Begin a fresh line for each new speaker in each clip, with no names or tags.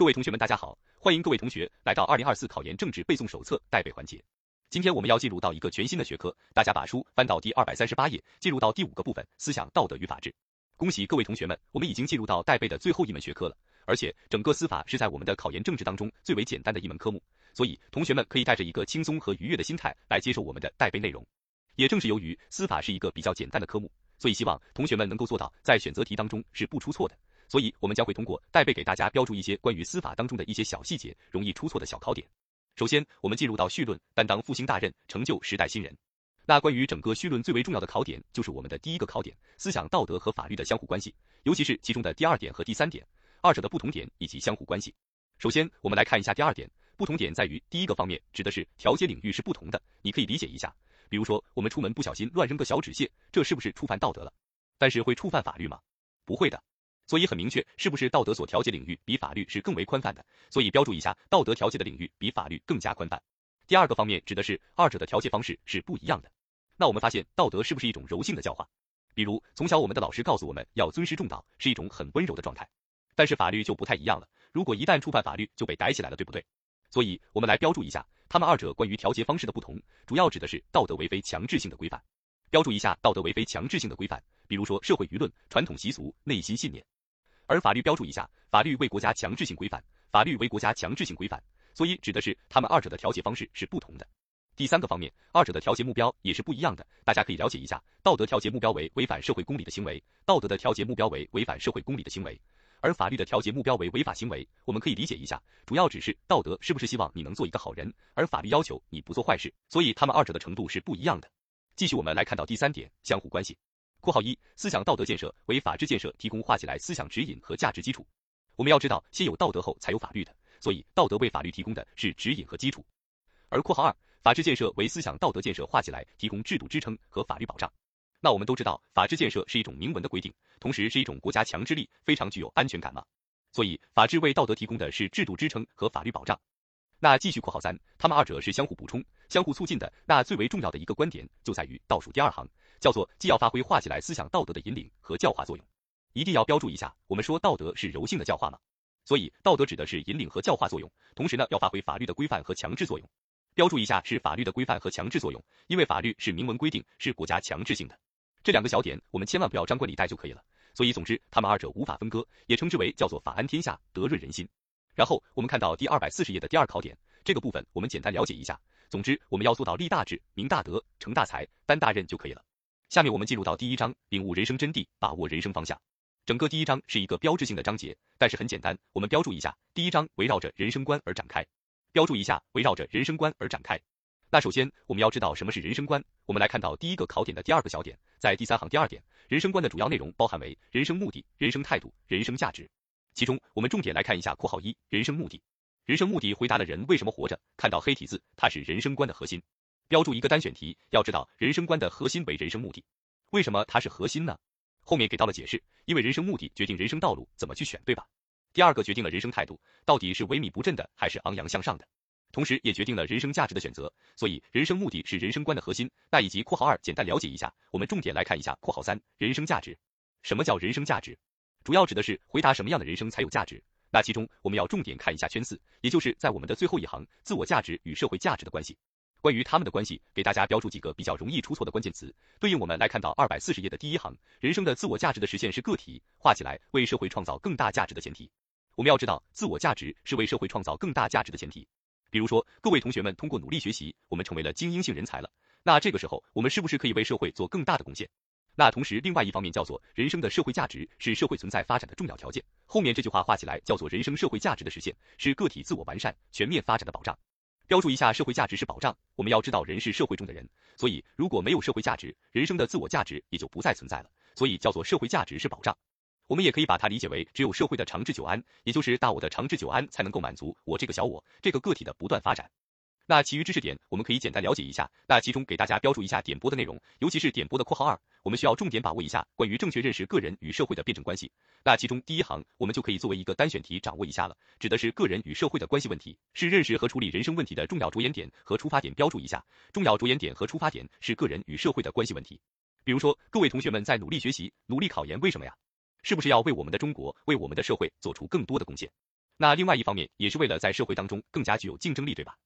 各位同学们，大家好，欢迎各位同学来到二零二四考研政治背诵手册带背环节。今天我们要进入到一个全新的学科，大家把书翻到第二百三十八页，进入到第五个部分——思想道德与法治。恭喜各位同学们，我们已经进入到带背的最后一门学科了。而且整个司法是在我们的考研政治当中最为简单的一门科目，所以同学们可以带着一个轻松和愉悦的心态来接受我们的带背内容。也正是由于司法是一个比较简单的科目，所以希望同学们能够做到在选择题当中是不出错的。所以，我们将会通过带背给大家标注一些关于司法当中的一些小细节，容易出错的小考点。首先，我们进入到绪论，担当复兴大任，成就时代新人。那关于整个绪论最为重要的考点，就是我们的第一个考点：思想道德和法律的相互关系，尤其是其中的第二点和第三点，二者的不同点以及相互关系。首先，我们来看一下第二点，不同点在于第一个方面指的是调节领域是不同的，你可以理解一下，比如说我们出门不小心乱扔个小纸屑，这是不是触犯道德了？但是会触犯法律吗？不会的。所以很明确，是不是道德所调节领域比法律是更为宽泛的？所以标注一下，道德调节的领域比法律更加宽泛。第二个方面指的是二者的调节方式是不一样的。那我们发现，道德是不是一种柔性的教化？比如从小我们的老师告诉我们要尊师重道，是一种很温柔的状态。但是法律就不太一样了，如果一旦触犯法律，就被逮起来了，对不对？所以我们来标注一下，他们二者关于调节方式的不同，主要指的是道德为非强制性的规范。标注一下道德为非强制性的规范，比如说社会舆论、传统习俗、内心信念。而法律标注一下，法律为国家强制性规范，法律为国家强制性规范，所以指的是他们二者的调节方式是不同的。第三个方面，二者的调节目标也是不一样的，大家可以了解一下，道德调节目标为违反社会公理的行为，道德的调节目标为违反社会公理的行为，而法律的调节目标为违法行为。我们可以理解一下，主要指是道德是不是希望你能做一个好人，而法律要求你不做坏事，所以他们二者的程度是不一样的。继续我们来看到第三点，相互关系。括号一，思想道德建设为法治建设提供画起来思想指引和价值基础。我们要知道，先有道德后才有法律的，所以道德为法律提供的是指引和基础。而括号二，法治建设为思想道德建设画起来提供制度支撑和法律保障。那我们都知道，法治建设是一种明文的规定，同时是一种国家强制力，非常具有安全感嘛。所以，法治为道德提供的是制度支撑和法律保障。那继续括号三，他们二者是相互补充、相互促进的。那最为重要的一个观点就在于倒数第二行。叫做既要发挥画起来思想道德的引领和教化作用，一定要标注一下。我们说道德是柔性的教化嘛，所以道德指的是引领和教化作用，同时呢要发挥法律的规范和强制作用。标注一下是法律的规范和强制作用，因为法律是明文规定，是国家强制性的。这两个小点我们千万不要张冠李戴就可以了。所以总之他们二者无法分割，也称之为叫做法安天下，德润人心。然后我们看到第二百四十页的第二考点，这个部分我们简单了解一下。总之我们要做到立大志、明大德、成大才、担大任就可以了。下面我们进入到第一章，领悟人生真谛，把握人生方向。整个第一章是一个标志性的章节，但是很简单，我们标注一下，第一章围绕着人生观而展开。标注一下，围绕着人生观而展开。那首先我们要知道什么是人生观。我们来看到第一个考点的第二个小点，在第三行第二点，人生观的主要内容包含为人生目的、人生态度、人生价值。其中我们重点来看一下（括号一）人生目的。人生目的回答了人为什么活着，看到黑体字，它是人生观的核心。标注一个单选题，要知道人生观的核心为人生目的，为什么它是核心呢？后面给到了解释，因为人生目的决定人生道路怎么去选，对吧？第二个决定了人生态度，到底是萎靡不振的还是昂扬向上的，同时也决定了人生价值的选择。所以人生目的是人生观的核心。那以及括号二简单了解一下，我们重点来看一下括号三人生价值。什么叫人生价值？主要指的是回答什么样的人生才有价值。那其中我们要重点看一下圈四，也就是在我们的最后一行，自我价值与社会价值的关系。关于他们的关系，给大家标注几个比较容易出错的关键词，对应我们来看到二百四十页的第一行，人生的自我价值的实现是个体画起来为社会创造更大价值的前提。我们要知道，自我价值是为社会创造更大价值的前提。比如说，各位同学们通过努力学习，我们成为了精英性人才了，那这个时候我们是不是可以为社会做更大的贡献？那同时，另外一方面叫做人生的社会价值是社会存在发展的重要条件。后面这句话画起来叫做人生社会价值的实现是个体自我完善、全面发展的保障。标注一下，社会价值是保障。我们要知道，人是社会中的人，所以如果没有社会价值，人生的自我价值也就不再存在了。所以叫做社会价值是保障。我们也可以把它理解为，只有社会的长治久安，也就是大我的长治久安，才能够满足我这个小我这个个体的不断发展。那其余知识点，我们可以简单了解一下。那其中给大家标注一下点播的内容，尤其是点播的括号二，我们需要重点把握一下关于正确认识个人与社会的辩证关系。那其中第一行，我们就可以作为一个单选题掌握一下了，指的是个人与社会的关系问题，是认识和处理人生问题的重要着眼点和出发点。标注一下，重要着眼点和出发点是个人与社会的关系问题。比如说，各位同学们在努力学习、努力考研，为什么呀？是不是要为我们的中国、为我们的社会做出更多的贡献？那另外一方面也是为了在社会当中更加具有竞争力，对吧？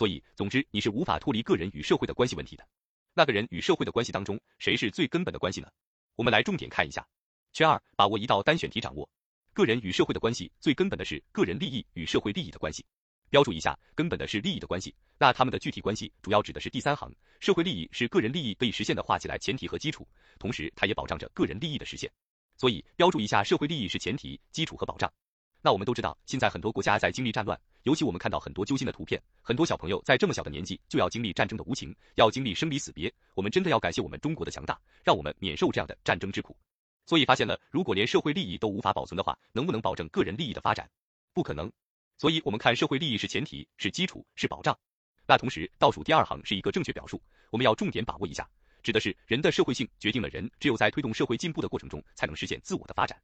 所以，总之你是无法脱离个人与社会的关系问题的。那个人与社会的关系当中，谁是最根本的关系呢？我们来重点看一下。圈二，把握一道单选题，掌握个人与社会的关系，最根本的是个人利益与社会利益的关系。标注一下，根本的是利益的关系，那他们的具体关系主要指的是第三行，社会利益是个人利益得以实现的画起来前提和基础，同时它也保障着个人利益的实现。所以标注一下，社会利益是前提、基础和保障。那我们都知道，现在很多国家在经历战乱，尤其我们看到很多揪心的图片，很多小朋友在这么小的年纪就要经历战争的无情，要经历生离死别。我们真的要感谢我们中国的强大，让我们免受这样的战争之苦。所以发现了，如果连社会利益都无法保存的话，能不能保证个人利益的发展？不可能。所以，我们看社会利益是前提，是基础，是保障。那同时，倒数第二行是一个正确表述，我们要重点把握一下，指的是人的社会性决定了人只有在推动社会进步的过程中，才能实现自我的发展。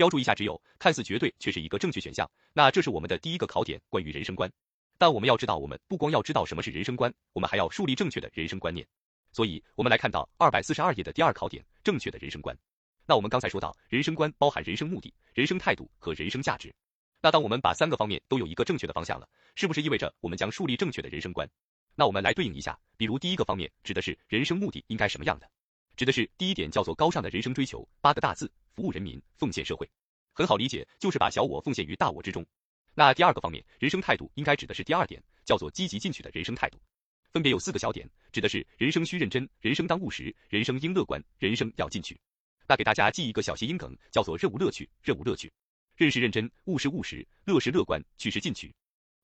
标注一下，只有看似绝对，却是一个正确选项。那这是我们的第一个考点，关于人生观。但我们要知道，我们不光要知道什么是人生观，我们还要树立正确的人生观念。所以，我们来看到二百四十二页的第二考点，正确的人生观。那我们刚才说到，人生观包含人生目的、人生态度和人生价值。那当我们把三个方面都有一个正确的方向了，是不是意味着我们将树立正确的人生观？那我们来对应一下，比如第一个方面指的是人生目的应该什么样的，指的是第一点叫做高尚的人生追求，八个大字：服务人民，奉献社会。很好理解，就是把小我奉献于大我之中。那第二个方面，人生态度应该指的是第二点，叫做积极进取的人生态度。分别有四个小点，指的是人生需认真，人生当务实，人生应乐观，人生要进取。那给大家记一个小谐音梗，叫做任务乐趣，任务乐趣，认识认真，务实务实，乐是乐观，趣是进取。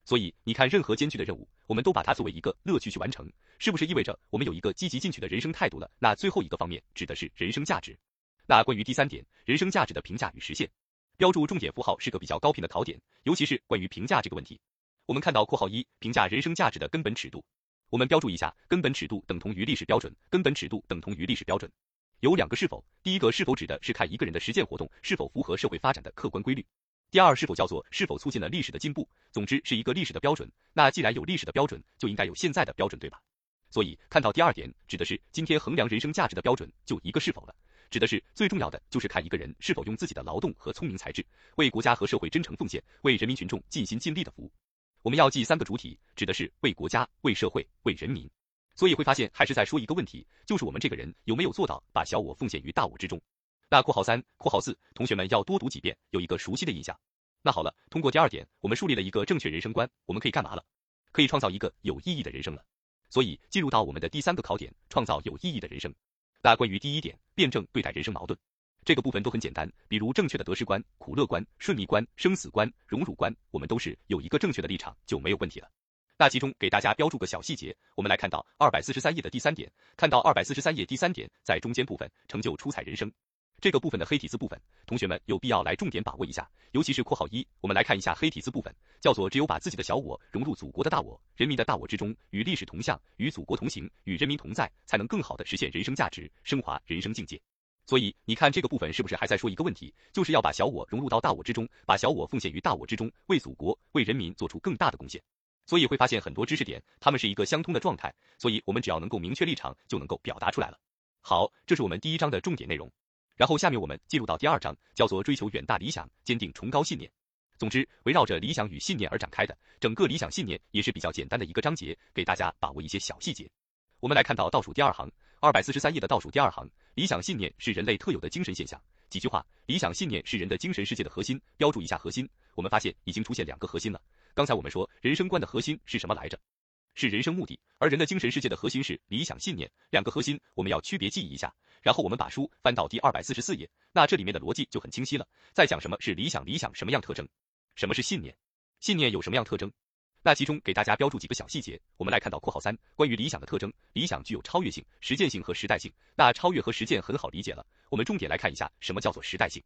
所以你看，任何艰巨的任务，我们都把它作为一个乐趣去完成，是不是意味着我们有一个积极进取的人生态度了？那最后一个方面指的是人生价值。那关于第三点，人生价值的评价与实现，标注重点符号是个比较高频的考点，尤其是关于评价这个问题。我们看到括号一，评价人生价值的根本尺度，我们标注一下，根本尺度等同于历史标准，根本尺度等同于历史标准。有两个是否，第一个是否指的是看一个人的实践活动是否符合社会发展的客观规律，第二是否叫做是否促进了历史的进步，总之是一个历史的标准。那既然有历史的标准，就应该有现在的标准，对吧？所以看到第二点，指的是今天衡量人生价值的标准就一个是否了，指的是最重要的就是看一个人是否用自己的劳动和聪明才智为国家和社会真诚奉献，为人民群众尽心尽力的服务。我们要记三个主体，指的是为国家、为社会、为人民。所以会发现，还是在说一个问题，就是我们这个人有没有做到把小我奉献于大我之中。那括号三、括号四，同学们要多读几遍，有一个熟悉的印象。那好了，通过第二点，我们树立了一个正确人生观，我们可以干嘛了？可以创造一个有意义的人生了。所以进入到我们的第三个考点，创造有意义的人生。那关于第一点，辩证对待人生矛盾，这个部分都很简单，比如正确的得失观、苦乐观、顺逆观、生死观、荣辱观，我们都是有一个正确的立场就没有问题了。那其中给大家标注个小细节，我们来看到二百四十三页的第三点，看到二百四十三页第三点，在中间部分成就出彩人生这个部分的黑体字部分，同学们有必要来重点把握一下，尤其是括号一，我们来看一下黑体字部分，叫做只有把自己的小我融入祖国的大我、人民的大我之中，与历史同向，与祖国同行，与人民同在，才能更好的实现人生价值，升华人生境界。所以你看这个部分是不是还在说一个问题，就是要把小我融入到大我之中，把小我奉献于大我之中，为祖国、为人民做出更大的贡献。所以会发现很多知识点，它们是一个相通的状态，所以我们只要能够明确立场，就能够表达出来了。好，这是我们第一章的重点内容。然后下面我们进入到第二章，叫做追求远大理想，坚定崇高信念。总之，围绕着理想与信念而展开的整个理想信念也是比较简单的一个章节，给大家把握一些小细节。我们来看到倒数第二行，二百四十三页的倒数第二行，理想信念是人类特有的精神现象。几句话，理想信念是人的精神世界的核心，标注一下核心。我们发现已经出现两个核心了。刚才我们说人生观的核心是什么来着？是人生目的，而人的精神世界的核心是理想信念。两个核心我们要区别记忆一下。然后我们把书翻到第二百四十四页，那这里面的逻辑就很清晰了。在讲什么是理想，理想什么样特征？什么是信念？信念有什么样特征？那其中给大家标注几个小细节。我们来看到括号三，关于理想的特征，理想具有超越性、实践性和时代性。那超越和实践很好理解了，我们重点来看一下什么叫做时代性。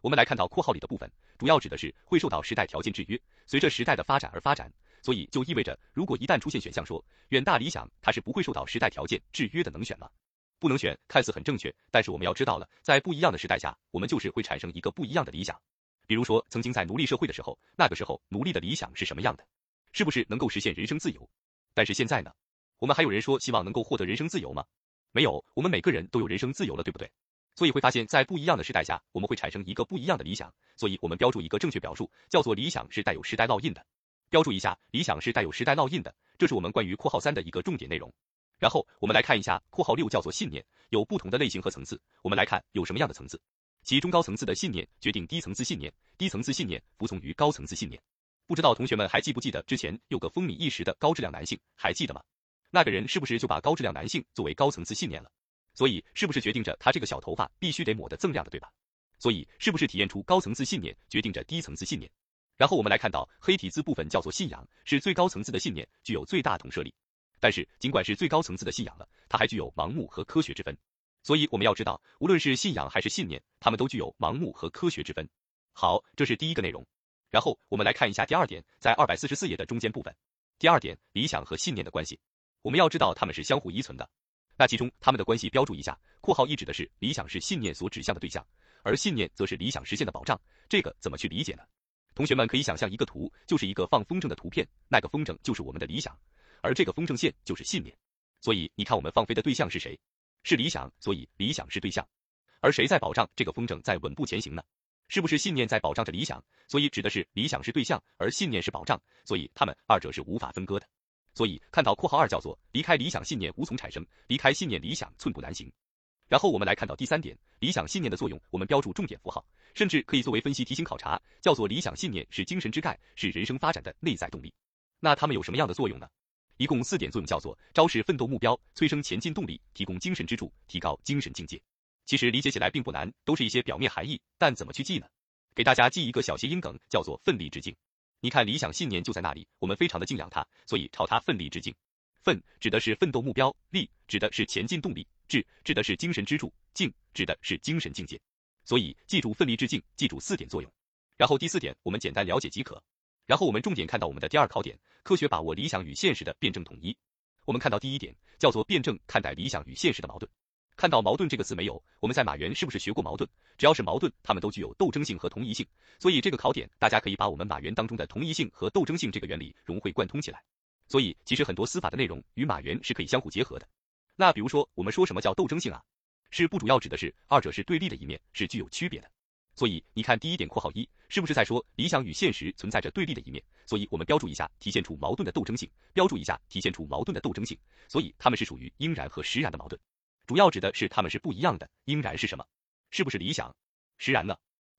我们来看到括号里的部分，主要指的是会受到时代条件制约，随着时代的发展而发展，所以就意味着，如果一旦出现选项说远大理想，它是不会受到时代条件制约的，能选吗？不能选，看似很正确，但是我们要知道了，在不一样的时代下，我们就是会产生一个不一样的理想。比如说，曾经在奴隶社会的时候，那个时候奴隶的理想是什么样的？是不是能够实现人生自由？但是现在呢？我们还有人说希望能够获得人生自由吗？没有，我们每个人都有人生自由了，对不对？所以会发现，在不一样的时代下，我们会产生一个不一样的理想。所以我们标注一个正确表述，叫做理想是带有时代烙印的。标注一下，理想是带有时代烙印的，这是我们关于括号三的一个重点内容。然后我们来看一下括号六，叫做信念，有不同的类型和层次。我们来看有什么样的层次，其中高层次的信念决定低层次信念，低层次信念服从于高层次信念。不知道同学们还记不记得之前有个风靡一时的高质量男性，还记得吗？那个人是不是就把高质量男性作为高层次信念了？所以是不是决定着他这个小头发必须得抹得锃亮的，对吧？所以是不是体验出高层次信念决定着低层次信念？然后我们来看到黑体字部分叫做信仰，是最高层次的信念，具有最大同摄力。但是尽管是最高层次的信仰了，它还具有盲目和科学之分。所以我们要知道，无论是信仰还是信念，它们都具有盲目和科学之分。好，这是第一个内容。然后我们来看一下第二点，在二百四十四页的中间部分。第二点，理想和信念的关系，我们要知道它们是相互依存的。那其中它们的关系标注一下，括号一指的是理想是信念所指向的对象，而信念则是理想实现的保障。这个怎么去理解呢？同学们可以想象一个图，就是一个放风筝的图片，那个风筝就是我们的理想，而这个风筝线就是信念。所以你看，我们放飞的对象是谁？是理想，所以理想是对象。而谁在保障这个风筝在稳步前行呢？是不是信念在保障着理想？所以指的是理想是对象，而信念是保障，所以它们二者是无法分割的。所以看到括号二叫做离开理想信念无从产生，离开信念理想寸步难行。然后我们来看到第三点，理想信念的作用，我们标注重点符号，甚至可以作为分析题型考察，叫做理想信念是精神之钙，是人生发展的内在动力。那它们有什么样的作用呢？一共四点作用，叫做昭示奋斗目标，催生前进动力，提供精神支柱，提高精神境界。其实理解起来并不难，都是一些表面含义，但怎么去记呢？给大家记一个小谐音梗，叫做奋力致敬。你看，理想信念就在那里，我们非常的敬仰它，所以朝它奋力致敬。奋指的是奋斗目标，力指的是前进动力，志指的是精神支柱，敬指的是精神境界。所以记住奋力致敬，记住四点作用。然后第四点我们简单了解即可。然后我们重点看到我们的第二考点，科学把握理想与现实的辩证统一。我们看到第一点叫做辩证看待理想与现实的矛盾。看到矛盾这个词没有？我们在马原是不是学过矛盾？只要是矛盾，它们都具有斗争性和同一性。所以这个考点，大家可以把我们马原当中的同一性和斗争性这个原理融会贯通起来。所以其实很多司法的内容与马原是可以相互结合的。那比如说，我们说什么叫斗争性啊？是不主要指的是二者是对立的一面，是具有区别的。所以你看第一点括号一，是不是在说理想与现实存在着对立的一面？所以我们标注一下体现出矛盾的斗争性，标注一下体现出矛盾的斗争性。所以它们是属于应然和实然的矛盾。主要指的是他们是不一样的，应然是什么？是不是理想？实然呢？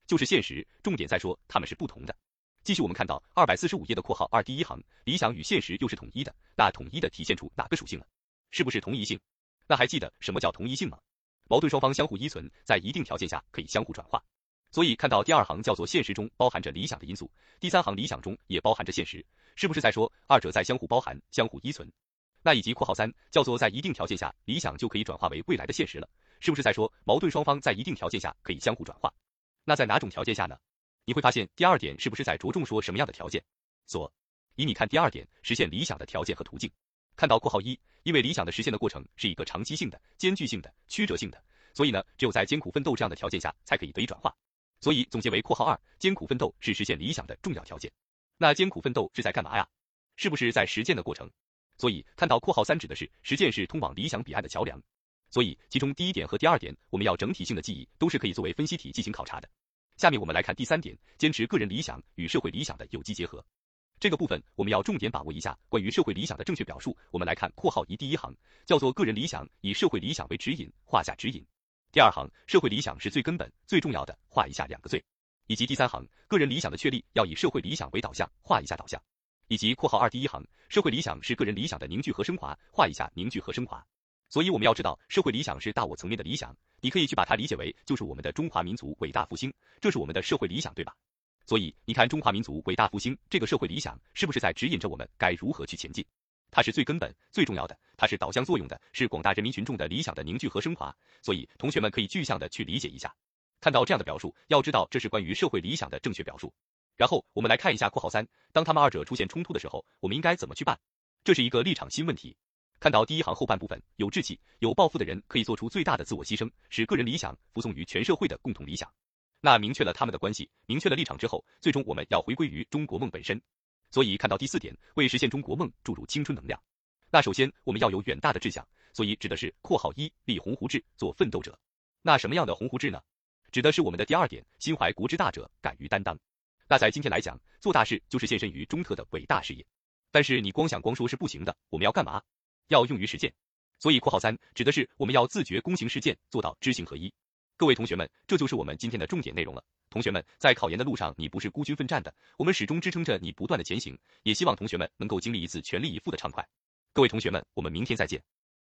就是现实。重点在说他们是不同的。继续，我们看到二百四十五页的括号二第一行，理想与现实又是统一的，那统一的体现出哪个属性了？是不是同一性？那还记得什么叫同一性吗？矛盾双方相互依存，在一定条件下可以相互转化。所以看到第二行叫做现实中包含着理想的因素，第三行理想中也包含着现实，是不是在说二者在相互包含、相互依存？那以及括号三叫做在一定条件下，理想就可以转化为未来的现实了，是不是在说矛盾双方在一定条件下可以相互转化？那在哪种条件下呢？你会发现第二点是不是在着重说什么样的条件？所以你看第二点实现理想的条件和途径。看到括号一，因为理想的实现的过程是一个长期性的、艰巨性的、曲折性的，所以呢，只有在艰苦奋斗这样的条件下才可以得以转化。所以总结为括号二，艰苦奋斗是实现理想的重要条件。那艰苦奋斗是在干嘛呀？是不是在实践的过程？所以看到括号三指的是实践是通往理想彼岸的桥梁，所以其中第一点和第二点我们要整体性的记忆，都是可以作为分析题进行考察的。下面我们来看第三点，坚持个人理想与社会理想的有机结合。这个部分我们要重点把握一下关于社会理想的正确表述。我们来看括号一第一行，叫做个人理想以社会理想为指引，画下指引。第二行，社会理想是最根本最重要的，画一下两个最。以及第三行，个人理想的确立要以社会理想为导向，画一下导向。以及括号二第一行，社会理想是个人理想的凝聚和升华，画一下凝聚和升华。所以我们要知道，社会理想是大我层面的理想，你可以去把它理解为就是我们的中华民族伟大复兴，这是我们的社会理想，对吧？所以你看，中华民族伟大复兴这个社会理想，是不是在指引着我们该如何去前进？它是最根本、最重要的，它是导向作用的，是广大人民群众的理想的凝聚和升华。所以同学们可以具象的去理解一下，看到这样的表述，要知道这是关于社会理想的正确表述。然后我们来看一下括号三，当他们二者出现冲突的时候，我们应该怎么去办？这是一个立场新问题。看到第一行后半部分，有志气、有抱负的人可以做出最大的自我牺牲，使个人理想服从于全社会的共同理想。那明确了他们的关系，明确了立场之后，最终我们要回归于中国梦本身。所以看到第四点，为实现中国梦注入青春能量。那首先我们要有远大的志向，所以指的是括号一立鸿鹄志，做奋斗者。那什么样的鸿鹄志呢？指的是我们的第二点，心怀国之大者，敢于担当。那在今天来讲，做大事就是献身于中特的伟大事业。但是你光想光说是不行的，我们要干嘛？要用于实践。所以括号三指的是我们要自觉躬行实践，做到知行合一。各位同学们，这就是我们今天的重点内容了。同学们，在考研的路上，你不是孤军奋战的，我们始终支撑着你不断的前行。也希望同学们能够经历一次全力以赴的畅快。各位同学们，我们明天再见。